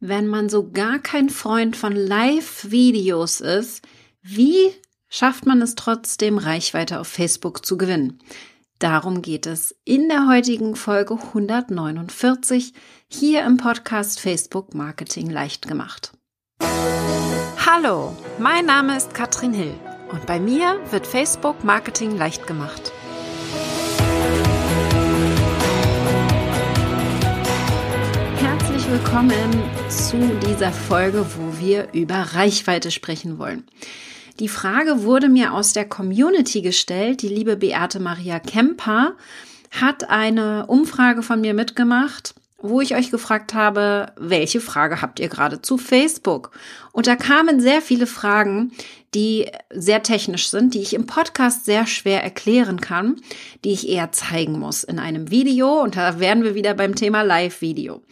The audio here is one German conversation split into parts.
Wenn man so gar kein Freund von Live-Videos ist, wie schafft man es trotzdem, Reichweite auf Facebook zu gewinnen? Darum geht es in der heutigen Folge 149 hier im Podcast Facebook Marketing leicht gemacht. Hallo, mein Name ist Katrin Hill und bei mir wird Facebook Marketing leicht gemacht. Willkommen zu dieser Folge, wo wir über Reichweite sprechen wollen. Die Frage wurde mir aus der Community gestellt. Die liebe Beate Maria Kemper hat eine Umfrage von mir mitgemacht, wo ich euch gefragt habe, welche Frage habt ihr gerade zu Facebook? Und da kamen sehr viele Fragen, die sehr technisch sind, die ich im Podcast sehr schwer erklären kann, die ich eher zeigen muss in einem Video. Und da werden wir wieder beim Thema Live-Video.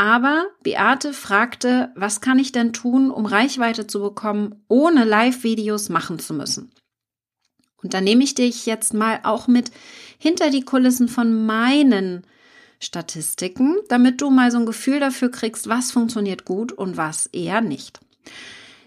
Aber Beate fragte, was kann ich denn tun, um Reichweite zu bekommen, ohne Live-Videos machen zu müssen? Und da nehme ich dich jetzt mal auch mit hinter die Kulissen von meinen Statistiken, damit du mal so ein Gefühl dafür kriegst, was funktioniert gut und was eher nicht.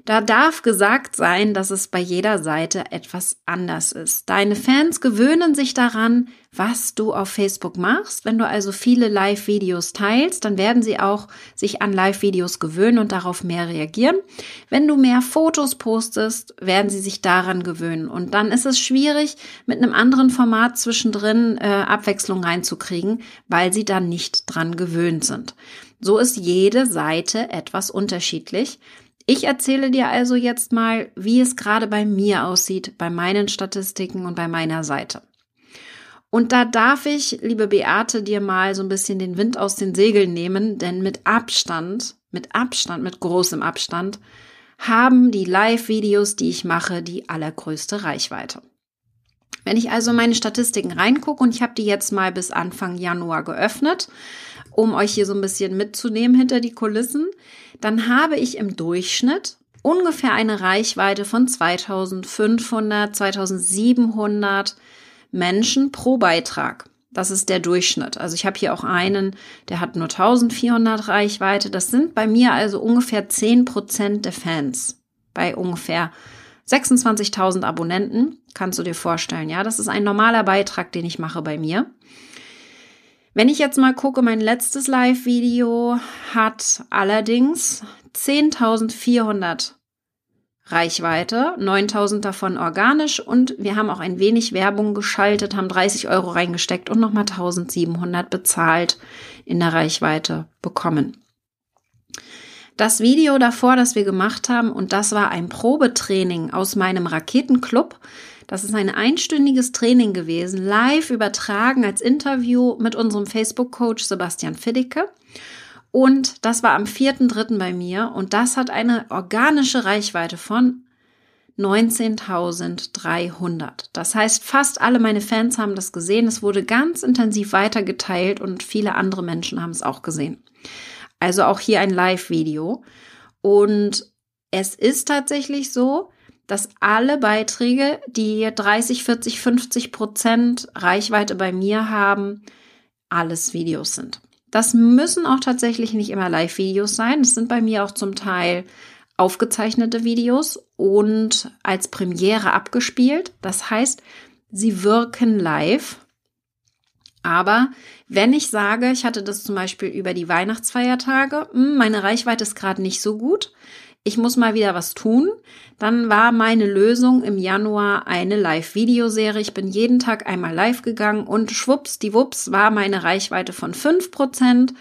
Da darf gesagt sein, dass es bei jeder Seite etwas anders ist. Deine Fans gewöhnen sich daran, was du auf Facebook machst. Wenn du also viele Live-Videos teilst, dann werden sie auch sich an Live-Videos gewöhnen und darauf mehr reagieren. Wenn du mehr Fotos postest, werden sie sich daran gewöhnen. Und dann ist es schwierig, mit einem anderen Format zwischendrin äh, Abwechslung reinzukriegen, weil sie dann nicht dran gewöhnt sind. So ist jede Seite etwas unterschiedlich. Ich erzähle dir also jetzt mal, wie es gerade bei mir aussieht, bei meinen Statistiken und bei meiner Seite. Und da darf ich, liebe Beate, dir mal so ein bisschen den Wind aus den Segeln nehmen, denn mit Abstand, mit Abstand, mit großem Abstand, haben die Live-Videos, die ich mache, die allergrößte Reichweite. Wenn ich also meine Statistiken reingucke und ich habe die jetzt mal bis Anfang Januar geöffnet, um euch hier so ein bisschen mitzunehmen hinter die Kulissen, dann habe ich im Durchschnitt ungefähr eine Reichweite von 2500, 2700 Menschen pro Beitrag. Das ist der Durchschnitt. Also ich habe hier auch einen, der hat nur 1400 Reichweite. Das sind bei mir also ungefähr 10 Prozent der Fans. Bei ungefähr 26.000 Abonnenten, kannst du dir vorstellen. Ja, das ist ein normaler Beitrag, den ich mache bei mir. Wenn ich jetzt mal gucke, mein letztes Live-Video hat allerdings 10.400 Reichweite, 9.000 davon organisch und wir haben auch ein wenig Werbung geschaltet, haben 30 Euro reingesteckt und nochmal 1.700 bezahlt in der Reichweite bekommen. Das Video davor, das wir gemacht haben, und das war ein Probetraining aus meinem Raketenclub, das ist ein einstündiges Training gewesen, live übertragen als Interview mit unserem Facebook-Coach Sebastian Fiddicke. Und das war am 4.3. bei mir und das hat eine organische Reichweite von 19.300. Das heißt, fast alle meine Fans haben das gesehen. Es wurde ganz intensiv weitergeteilt und viele andere Menschen haben es auch gesehen. Also auch hier ein Live-Video. Und es ist tatsächlich so, dass alle Beiträge, die 30, 40, 50 Prozent Reichweite bei mir haben, alles Videos sind. Das müssen auch tatsächlich nicht immer Live-Videos sein. Es sind bei mir auch zum Teil aufgezeichnete Videos und als Premiere abgespielt. Das heißt, sie wirken live. Aber wenn ich sage, ich hatte das zum Beispiel über die Weihnachtsfeiertage, hm, meine Reichweite ist gerade nicht so gut, ich muss mal wieder was tun. Dann war meine Lösung im Januar eine Live-Videoserie. Ich bin jeden Tag einmal live gegangen und schwupps, die Wups war meine Reichweite von 5%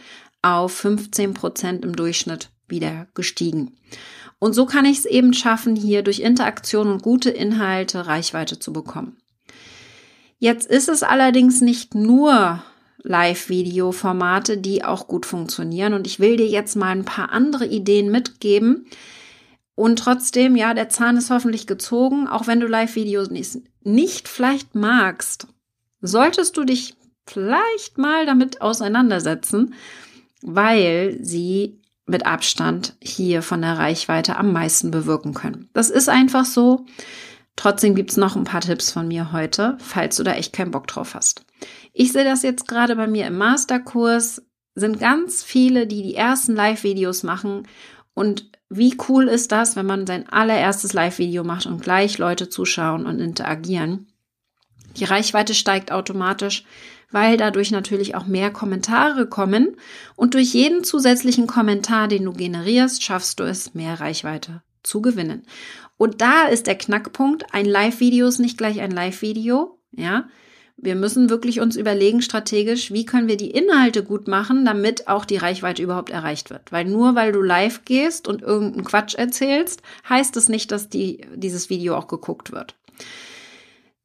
auf 15% im Durchschnitt wieder gestiegen. Und so kann ich es eben schaffen, hier durch Interaktion und gute Inhalte Reichweite zu bekommen. Jetzt ist es allerdings nicht nur Live-Video-Formate, die auch gut funktionieren. Und ich will dir jetzt mal ein paar andere Ideen mitgeben. Und trotzdem, ja, der Zahn ist hoffentlich gezogen, auch wenn du Live-Videos nicht, nicht vielleicht magst, solltest du dich vielleicht mal damit auseinandersetzen, weil sie mit Abstand hier von der Reichweite am meisten bewirken können. Das ist einfach so. Trotzdem gibt's noch ein paar Tipps von mir heute, falls du da echt keinen Bock drauf hast. Ich sehe das jetzt gerade bei mir im Masterkurs. sind ganz viele, die die ersten Live-Videos machen. Und wie cool ist das, wenn man sein allererstes Live-Video macht und gleich Leute zuschauen und interagieren? Die Reichweite steigt automatisch, weil dadurch natürlich auch mehr Kommentare kommen. Und durch jeden zusätzlichen Kommentar, den du generierst, schaffst du es, mehr Reichweite zu gewinnen. Und da ist der Knackpunkt. Ein Live-Video ist nicht gleich ein Live-Video. Ja, wir müssen wirklich uns überlegen strategisch, wie können wir die Inhalte gut machen, damit auch die Reichweite überhaupt erreicht wird. Weil nur weil du live gehst und irgendeinen Quatsch erzählst, heißt es nicht, dass die, dieses Video auch geguckt wird.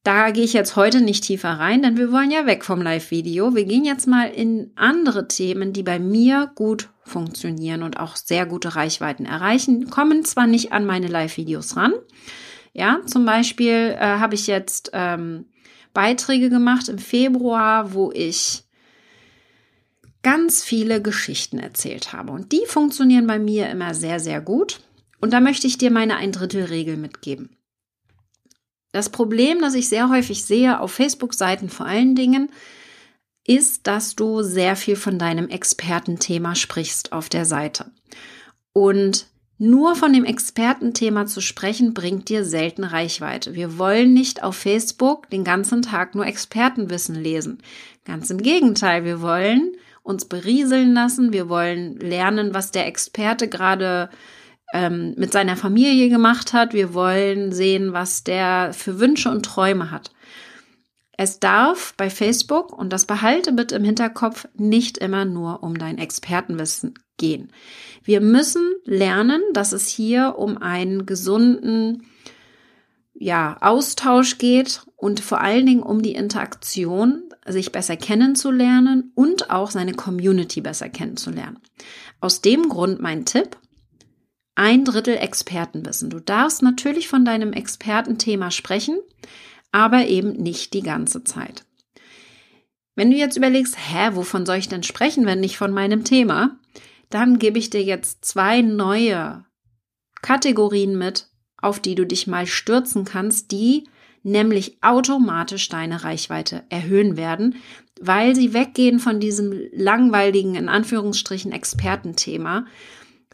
Da gehe ich jetzt heute nicht tiefer rein, denn wir wollen ja weg vom Live-Video. Wir gehen jetzt mal in andere Themen, die bei mir gut funktionieren und auch sehr gute Reichweiten erreichen. Kommen zwar nicht an meine Live-Videos ran. Ja, zum Beispiel äh, habe ich jetzt ähm, Beiträge gemacht im Februar, wo ich ganz viele Geschichten erzählt habe. Und die funktionieren bei mir immer sehr, sehr gut. Und da möchte ich dir meine Ein-Drittel-Regel mitgeben. Das Problem, das ich sehr häufig sehe auf Facebook-Seiten vor allen Dingen, ist, dass du sehr viel von deinem Expertenthema sprichst auf der Seite. Und nur von dem Expertenthema zu sprechen, bringt dir selten Reichweite. Wir wollen nicht auf Facebook den ganzen Tag nur Expertenwissen lesen. Ganz im Gegenteil, wir wollen uns berieseln lassen, wir wollen lernen, was der Experte gerade ähm, mit seiner Familie gemacht hat, wir wollen sehen, was der für Wünsche und Träume hat. Es darf bei Facebook, und das behalte bitte im Hinterkopf, nicht immer nur um dein Expertenwissen gehen. Wir müssen lernen, dass es hier um einen gesunden ja, Austausch geht und vor allen Dingen um die Interaktion, sich besser kennenzulernen und auch seine Community besser kennenzulernen. Aus dem Grund mein Tipp, ein Drittel Expertenwissen. Du darfst natürlich von deinem Expertenthema sprechen, aber eben nicht die ganze Zeit. Wenn du jetzt überlegst, hä, wovon soll ich denn sprechen, wenn nicht von meinem Thema, dann gebe ich dir jetzt zwei neue Kategorien mit, auf die du dich mal stürzen kannst, die nämlich automatisch deine Reichweite erhöhen werden, weil sie weggehen von diesem langweiligen, in Anführungsstrichen, Expertenthema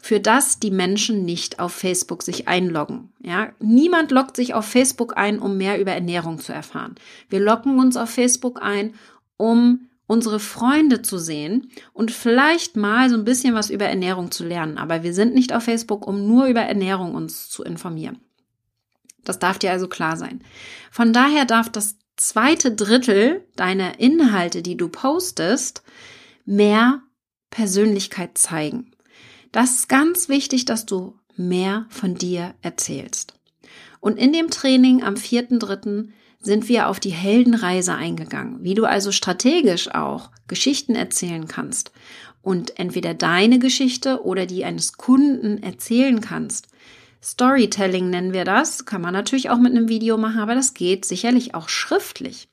für das die Menschen nicht auf Facebook sich einloggen. Ja, niemand loggt sich auf Facebook ein, um mehr über Ernährung zu erfahren. Wir loggen uns auf Facebook ein, um unsere Freunde zu sehen und vielleicht mal so ein bisschen was über Ernährung zu lernen. Aber wir sind nicht auf Facebook, um nur über Ernährung uns zu informieren. Das darf dir also klar sein. Von daher darf das zweite Drittel deiner Inhalte, die du postest, mehr Persönlichkeit zeigen. Das ist ganz wichtig, dass du mehr von dir erzählst. Und in dem Training am 4.3. sind wir auf die Heldenreise eingegangen, wie du also strategisch auch Geschichten erzählen kannst und entweder deine Geschichte oder die eines Kunden erzählen kannst. Storytelling nennen wir das, kann man natürlich auch mit einem Video machen, aber das geht sicherlich auch schriftlich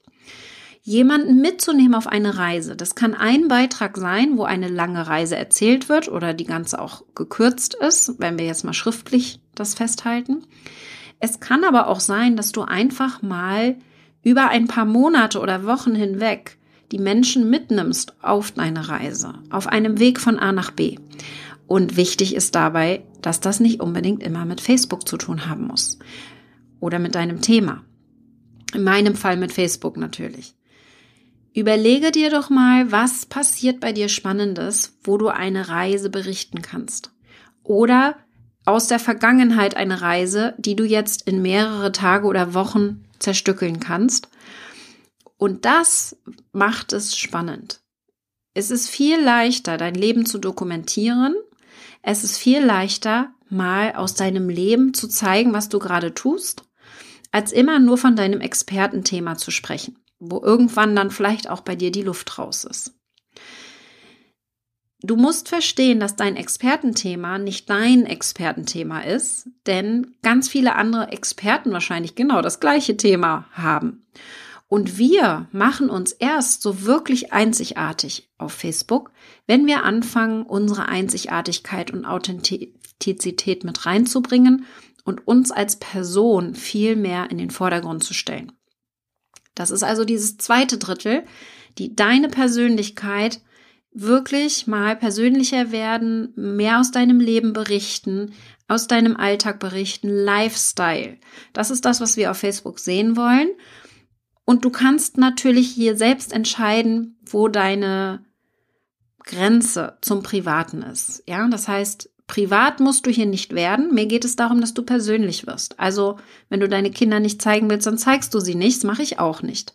jemanden mitzunehmen auf eine Reise. Das kann ein Beitrag sein, wo eine lange Reise erzählt wird oder die ganze auch gekürzt ist, wenn wir jetzt mal schriftlich das festhalten. Es kann aber auch sein, dass du einfach mal über ein paar Monate oder Wochen hinweg die Menschen mitnimmst auf deine Reise, auf einem Weg von A nach B. Und wichtig ist dabei, dass das nicht unbedingt immer mit Facebook zu tun haben muss oder mit deinem Thema. In meinem Fall mit Facebook natürlich. Überlege dir doch mal, was passiert bei dir Spannendes, wo du eine Reise berichten kannst. Oder aus der Vergangenheit eine Reise, die du jetzt in mehrere Tage oder Wochen zerstückeln kannst. Und das macht es spannend. Es ist viel leichter, dein Leben zu dokumentieren. Es ist viel leichter, mal aus deinem Leben zu zeigen, was du gerade tust, als immer nur von deinem Expertenthema zu sprechen wo irgendwann dann vielleicht auch bei dir die Luft raus ist. Du musst verstehen, dass dein Expertenthema nicht dein Expertenthema ist, denn ganz viele andere Experten wahrscheinlich genau das gleiche Thema haben. Und wir machen uns erst so wirklich einzigartig auf Facebook, wenn wir anfangen, unsere Einzigartigkeit und Authentizität mit reinzubringen und uns als Person viel mehr in den Vordergrund zu stellen. Das ist also dieses zweite Drittel, die deine Persönlichkeit wirklich mal persönlicher werden, mehr aus deinem Leben berichten, aus deinem Alltag berichten, Lifestyle. Das ist das, was wir auf Facebook sehen wollen. Und du kannst natürlich hier selbst entscheiden, wo deine Grenze zum Privaten ist. Ja, das heißt, privat musst du hier nicht werden. Mir geht es darum, dass du persönlich wirst. Also, wenn du deine Kinder nicht zeigen willst, dann zeigst du sie nicht. Das mache ich auch nicht.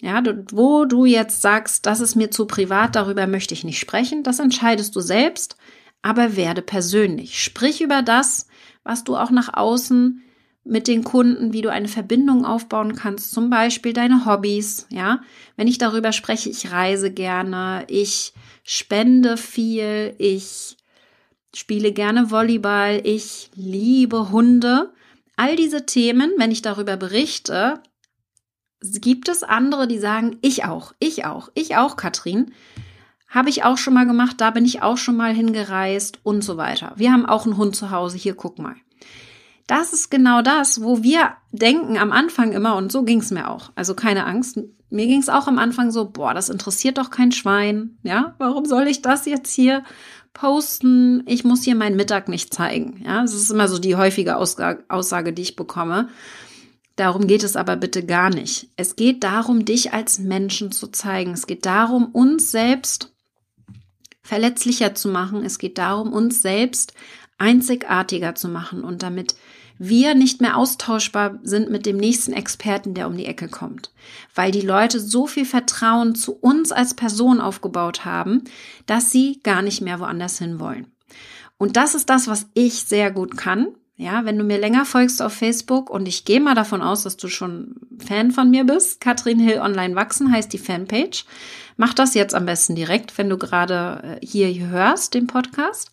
Ja, wo du jetzt sagst, das ist mir zu privat, darüber möchte ich nicht sprechen, das entscheidest du selbst, aber werde persönlich. Sprich über das, was du auch nach außen mit den Kunden, wie du eine Verbindung aufbauen kannst, zum Beispiel deine Hobbys, ja. Wenn ich darüber spreche, ich reise gerne, ich spende viel, ich spiele gerne Volleyball, ich liebe Hunde. All diese Themen, wenn ich darüber berichte, gibt es andere, die sagen, ich auch, ich auch, ich auch, Katrin. Habe ich auch schon mal gemacht, da bin ich auch schon mal hingereist und so weiter. Wir haben auch einen Hund zu Hause, hier guck mal. Das ist genau das, wo wir denken am Anfang immer, und so ging es mir auch. Also keine Angst, mir ging es auch am Anfang so, boah, das interessiert doch kein Schwein. Ja, warum soll ich das jetzt hier posten? Ich muss hier meinen Mittag nicht zeigen. Ja, das ist immer so die häufige Aussage, die ich bekomme. Darum geht es aber bitte gar nicht. Es geht darum, dich als Menschen zu zeigen. Es geht darum, uns selbst verletzlicher zu machen. Es geht darum, uns selbst einzigartiger zu machen und damit wir nicht mehr austauschbar sind mit dem nächsten Experten, der um die Ecke kommt. Weil die Leute so viel Vertrauen zu uns als Person aufgebaut haben, dass sie gar nicht mehr woanders hin wollen. Und das ist das, was ich sehr gut kann. Ja, wenn du mir länger folgst auf Facebook und ich gehe mal davon aus, dass du schon Fan von mir bist, Katrin Hill Online Wachsen heißt die Fanpage. Mach das jetzt am besten direkt, wenn du gerade äh, hier hörst, den Podcast.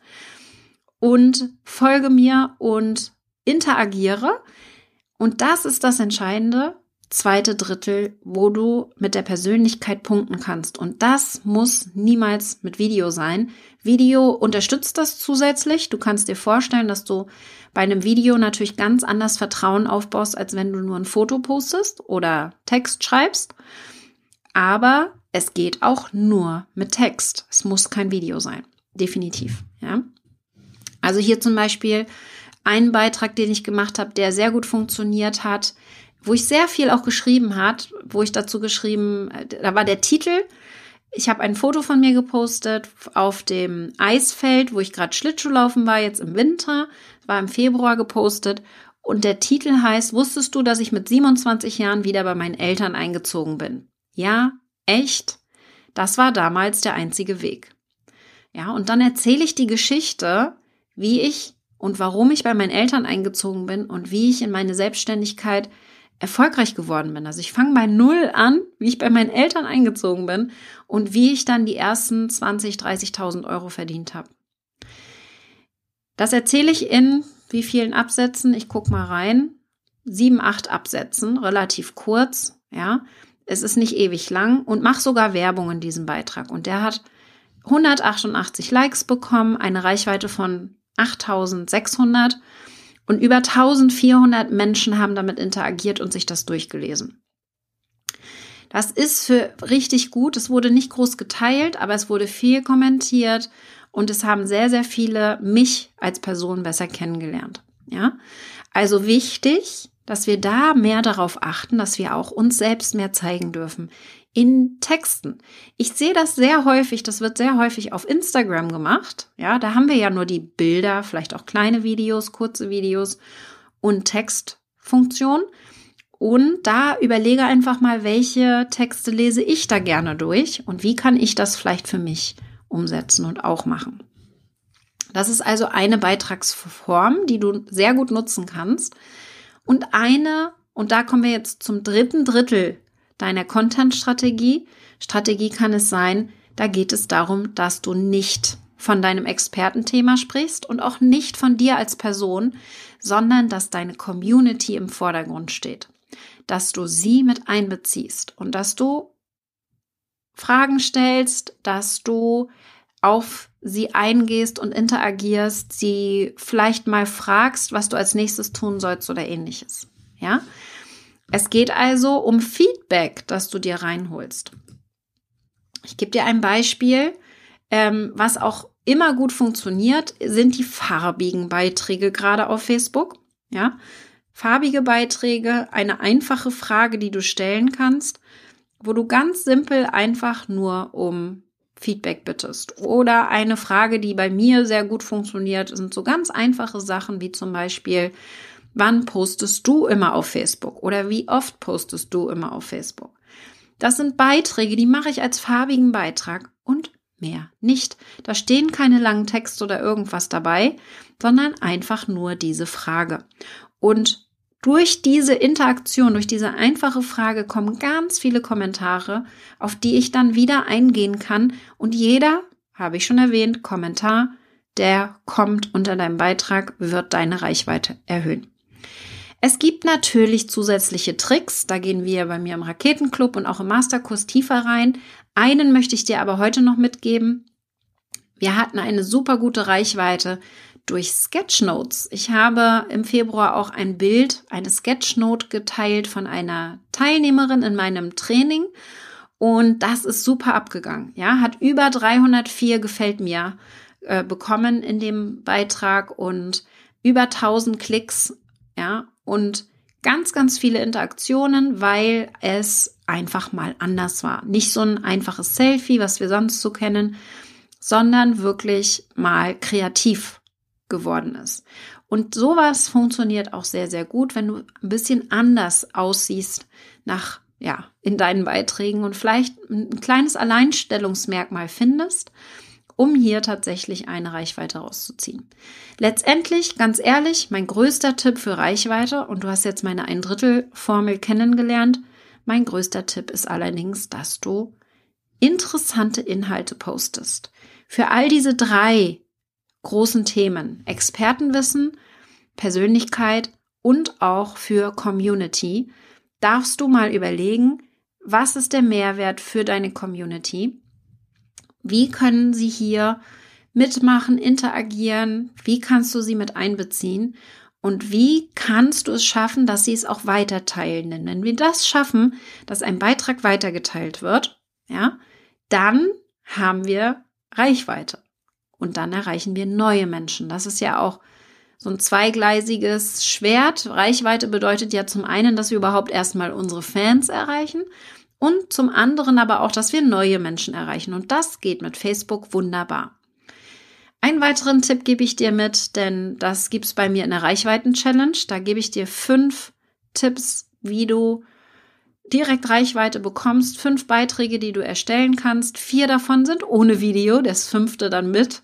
Und folge mir und interagiere. Und das ist das Entscheidende, zweite Drittel, wo du mit der Persönlichkeit punkten kannst. Und das muss niemals mit Video sein. Video unterstützt das zusätzlich. Du kannst dir vorstellen, dass du bei einem Video natürlich ganz anders Vertrauen aufbaust, als wenn du nur ein Foto postest oder Text schreibst. Aber es geht auch nur mit Text. Es muss kein Video sein. Definitiv. Ja. Also hier zum Beispiel ein Beitrag, den ich gemacht habe, der sehr gut funktioniert hat, wo ich sehr viel auch geschrieben hat, wo ich dazu geschrieben, da war der Titel, ich habe ein Foto von mir gepostet auf dem Eisfeld, wo ich gerade Schlittschuhlaufen war, jetzt im Winter, war im Februar gepostet und der Titel heißt, wusstest du, dass ich mit 27 Jahren wieder bei meinen Eltern eingezogen bin? Ja, echt? Das war damals der einzige Weg. Ja, und dann erzähle ich die Geschichte, wie ich und warum ich bei meinen Eltern eingezogen bin und wie ich in meine Selbstständigkeit erfolgreich geworden bin. Also ich fange bei Null an, wie ich bei meinen Eltern eingezogen bin und wie ich dann die ersten 20, 30.000 Euro verdient habe. Das erzähle ich in wie vielen Absätzen? Ich gucke mal rein. Sieben, acht Absätzen, relativ kurz, ja. Es ist nicht ewig lang und mach sogar Werbung in diesem Beitrag. Und der hat 188 Likes bekommen, eine Reichweite von 8600 und über 1400 Menschen haben damit interagiert und sich das durchgelesen. Das ist für richtig gut. Es wurde nicht groß geteilt, aber es wurde viel kommentiert und es haben sehr, sehr viele mich als Person besser kennengelernt. Ja, also wichtig, dass wir da mehr darauf achten, dass wir auch uns selbst mehr zeigen dürfen in Texten. Ich sehe das sehr häufig, das wird sehr häufig auf Instagram gemacht. Ja, da haben wir ja nur die Bilder, vielleicht auch kleine Videos, kurze Videos und Textfunktion. Und da überlege einfach mal, welche Texte lese ich da gerne durch und wie kann ich das vielleicht für mich umsetzen und auch machen. Das ist also eine Beitragsform, die du sehr gut nutzen kannst. Und eine, und da kommen wir jetzt zum dritten Drittel deiner Content-Strategie. Strategie kann es sein, da geht es darum, dass du nicht von deinem Expertenthema sprichst und auch nicht von dir als Person, sondern dass deine Community im Vordergrund steht, dass du sie mit einbeziehst und dass du Fragen stellst, dass du auf sie eingehst und interagierst, sie vielleicht mal fragst, was du als nächstes tun sollst oder ähnliches. Ja? Es geht also um Feedback, das du dir reinholst. Ich gebe dir ein Beispiel. Ähm, was auch immer gut funktioniert, sind die farbigen Beiträge, gerade auf Facebook. Ja, farbige Beiträge, eine einfache Frage, die du stellen kannst, wo du ganz simpel einfach nur um Feedback bittest. Oder eine Frage, die bei mir sehr gut funktioniert, sind so ganz einfache Sachen wie zum Beispiel, wann postest du immer auf Facebook oder wie oft postest du immer auf Facebook? Das sind Beiträge, die mache ich als farbigen Beitrag und mehr nicht. Da stehen keine langen Texte oder irgendwas dabei, sondern einfach nur diese Frage. Und durch diese Interaktion, durch diese einfache Frage kommen ganz viele Kommentare, auf die ich dann wieder eingehen kann. Und jeder, habe ich schon erwähnt, Kommentar, der kommt unter deinem Beitrag, wird deine Reichweite erhöhen. Es gibt natürlich zusätzliche Tricks, da gehen wir bei mir im Raketenclub und auch im Masterkurs tiefer rein. Einen möchte ich dir aber heute noch mitgeben. Wir hatten eine super gute Reichweite durch Sketchnotes. Ich habe im Februar auch ein Bild, eine Sketchnote geteilt von einer Teilnehmerin in meinem Training und das ist super abgegangen. Ja, hat über 304 gefällt mir äh, bekommen in dem Beitrag und über 1000 Klicks. Ja, und ganz, ganz viele Interaktionen, weil es einfach mal anders war. Nicht so ein einfaches Selfie, was wir sonst so kennen, sondern wirklich mal kreativ geworden ist. Und sowas funktioniert auch sehr, sehr gut, wenn du ein bisschen anders aussiehst nach, ja, in deinen Beiträgen und vielleicht ein kleines Alleinstellungsmerkmal findest, um hier tatsächlich eine Reichweite rauszuziehen. Letztendlich, ganz ehrlich, mein größter Tipp für Reichweite, und du hast jetzt meine ein Drittel Formel kennengelernt, mein größter Tipp ist allerdings, dass du interessante Inhalte postest. Für all diese drei großen Themen. Expertenwissen, Persönlichkeit und auch für Community darfst du mal überlegen, was ist der Mehrwert für deine Community? Wie können sie hier mitmachen, interagieren? Wie kannst du sie mit einbeziehen? Und wie kannst du es schaffen, dass sie es auch weiterteilen? Denn wenn wir das schaffen, dass ein Beitrag weitergeteilt wird, ja, dann haben wir Reichweite und dann erreichen wir neue Menschen. Das ist ja auch so ein zweigleisiges Schwert. Reichweite bedeutet ja zum einen, dass wir überhaupt erstmal unsere Fans erreichen und zum anderen aber auch, dass wir neue Menschen erreichen. Und das geht mit Facebook wunderbar. Einen weiteren Tipp gebe ich dir mit, denn das gibt's bei mir in der Reichweiten-Challenge. Da gebe ich dir fünf Tipps, wie du direkt Reichweite bekommst, fünf Beiträge, die du erstellen kannst. Vier davon sind ohne Video, das fünfte dann mit.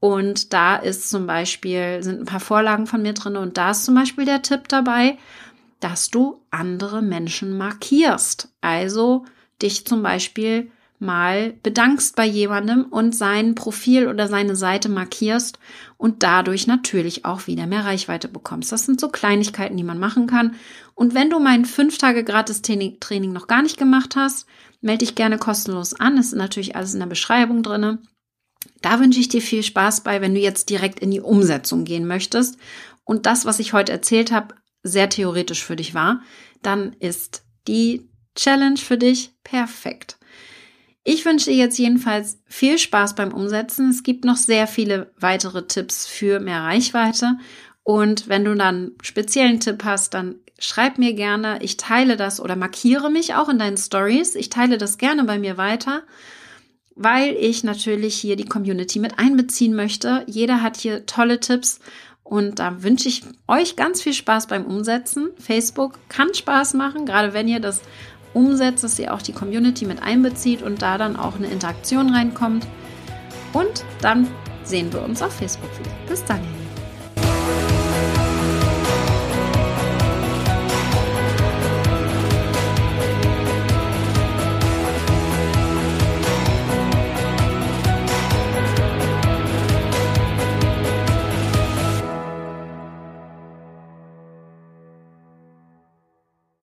Und da ist zum Beispiel, sind ein paar Vorlagen von mir drin und da ist zum Beispiel der Tipp dabei, dass du andere Menschen markierst. Also dich zum Beispiel mal bedankst bei jemandem und sein Profil oder seine Seite markierst und dadurch natürlich auch wieder mehr Reichweite bekommst. Das sind so Kleinigkeiten, die man machen kann. Und wenn du mein 5 Tage gratis Training noch gar nicht gemacht hast, melde dich gerne kostenlos an. Das ist natürlich alles in der Beschreibung drinne. Da wünsche ich dir viel Spaß bei, wenn du jetzt direkt in die Umsetzung gehen möchtest und das, was ich heute erzählt habe, sehr theoretisch für dich war, dann ist die Challenge für dich perfekt. Ich wünsche dir jetzt jedenfalls viel Spaß beim Umsetzen. Es gibt noch sehr viele weitere Tipps für mehr Reichweite. Und wenn du dann speziellen Tipp hast, dann schreib mir gerne. Ich teile das oder markiere mich auch in deinen Stories. Ich teile das gerne bei mir weiter, weil ich natürlich hier die Community mit einbeziehen möchte. Jeder hat hier tolle Tipps und da wünsche ich euch ganz viel Spaß beim Umsetzen. Facebook kann Spaß machen, gerade wenn ihr das umsetzt, dass ihr auch die Community mit einbezieht und da dann auch eine Interaktion reinkommt. Und dann sehen wir uns auf Facebook wieder. Bis dann.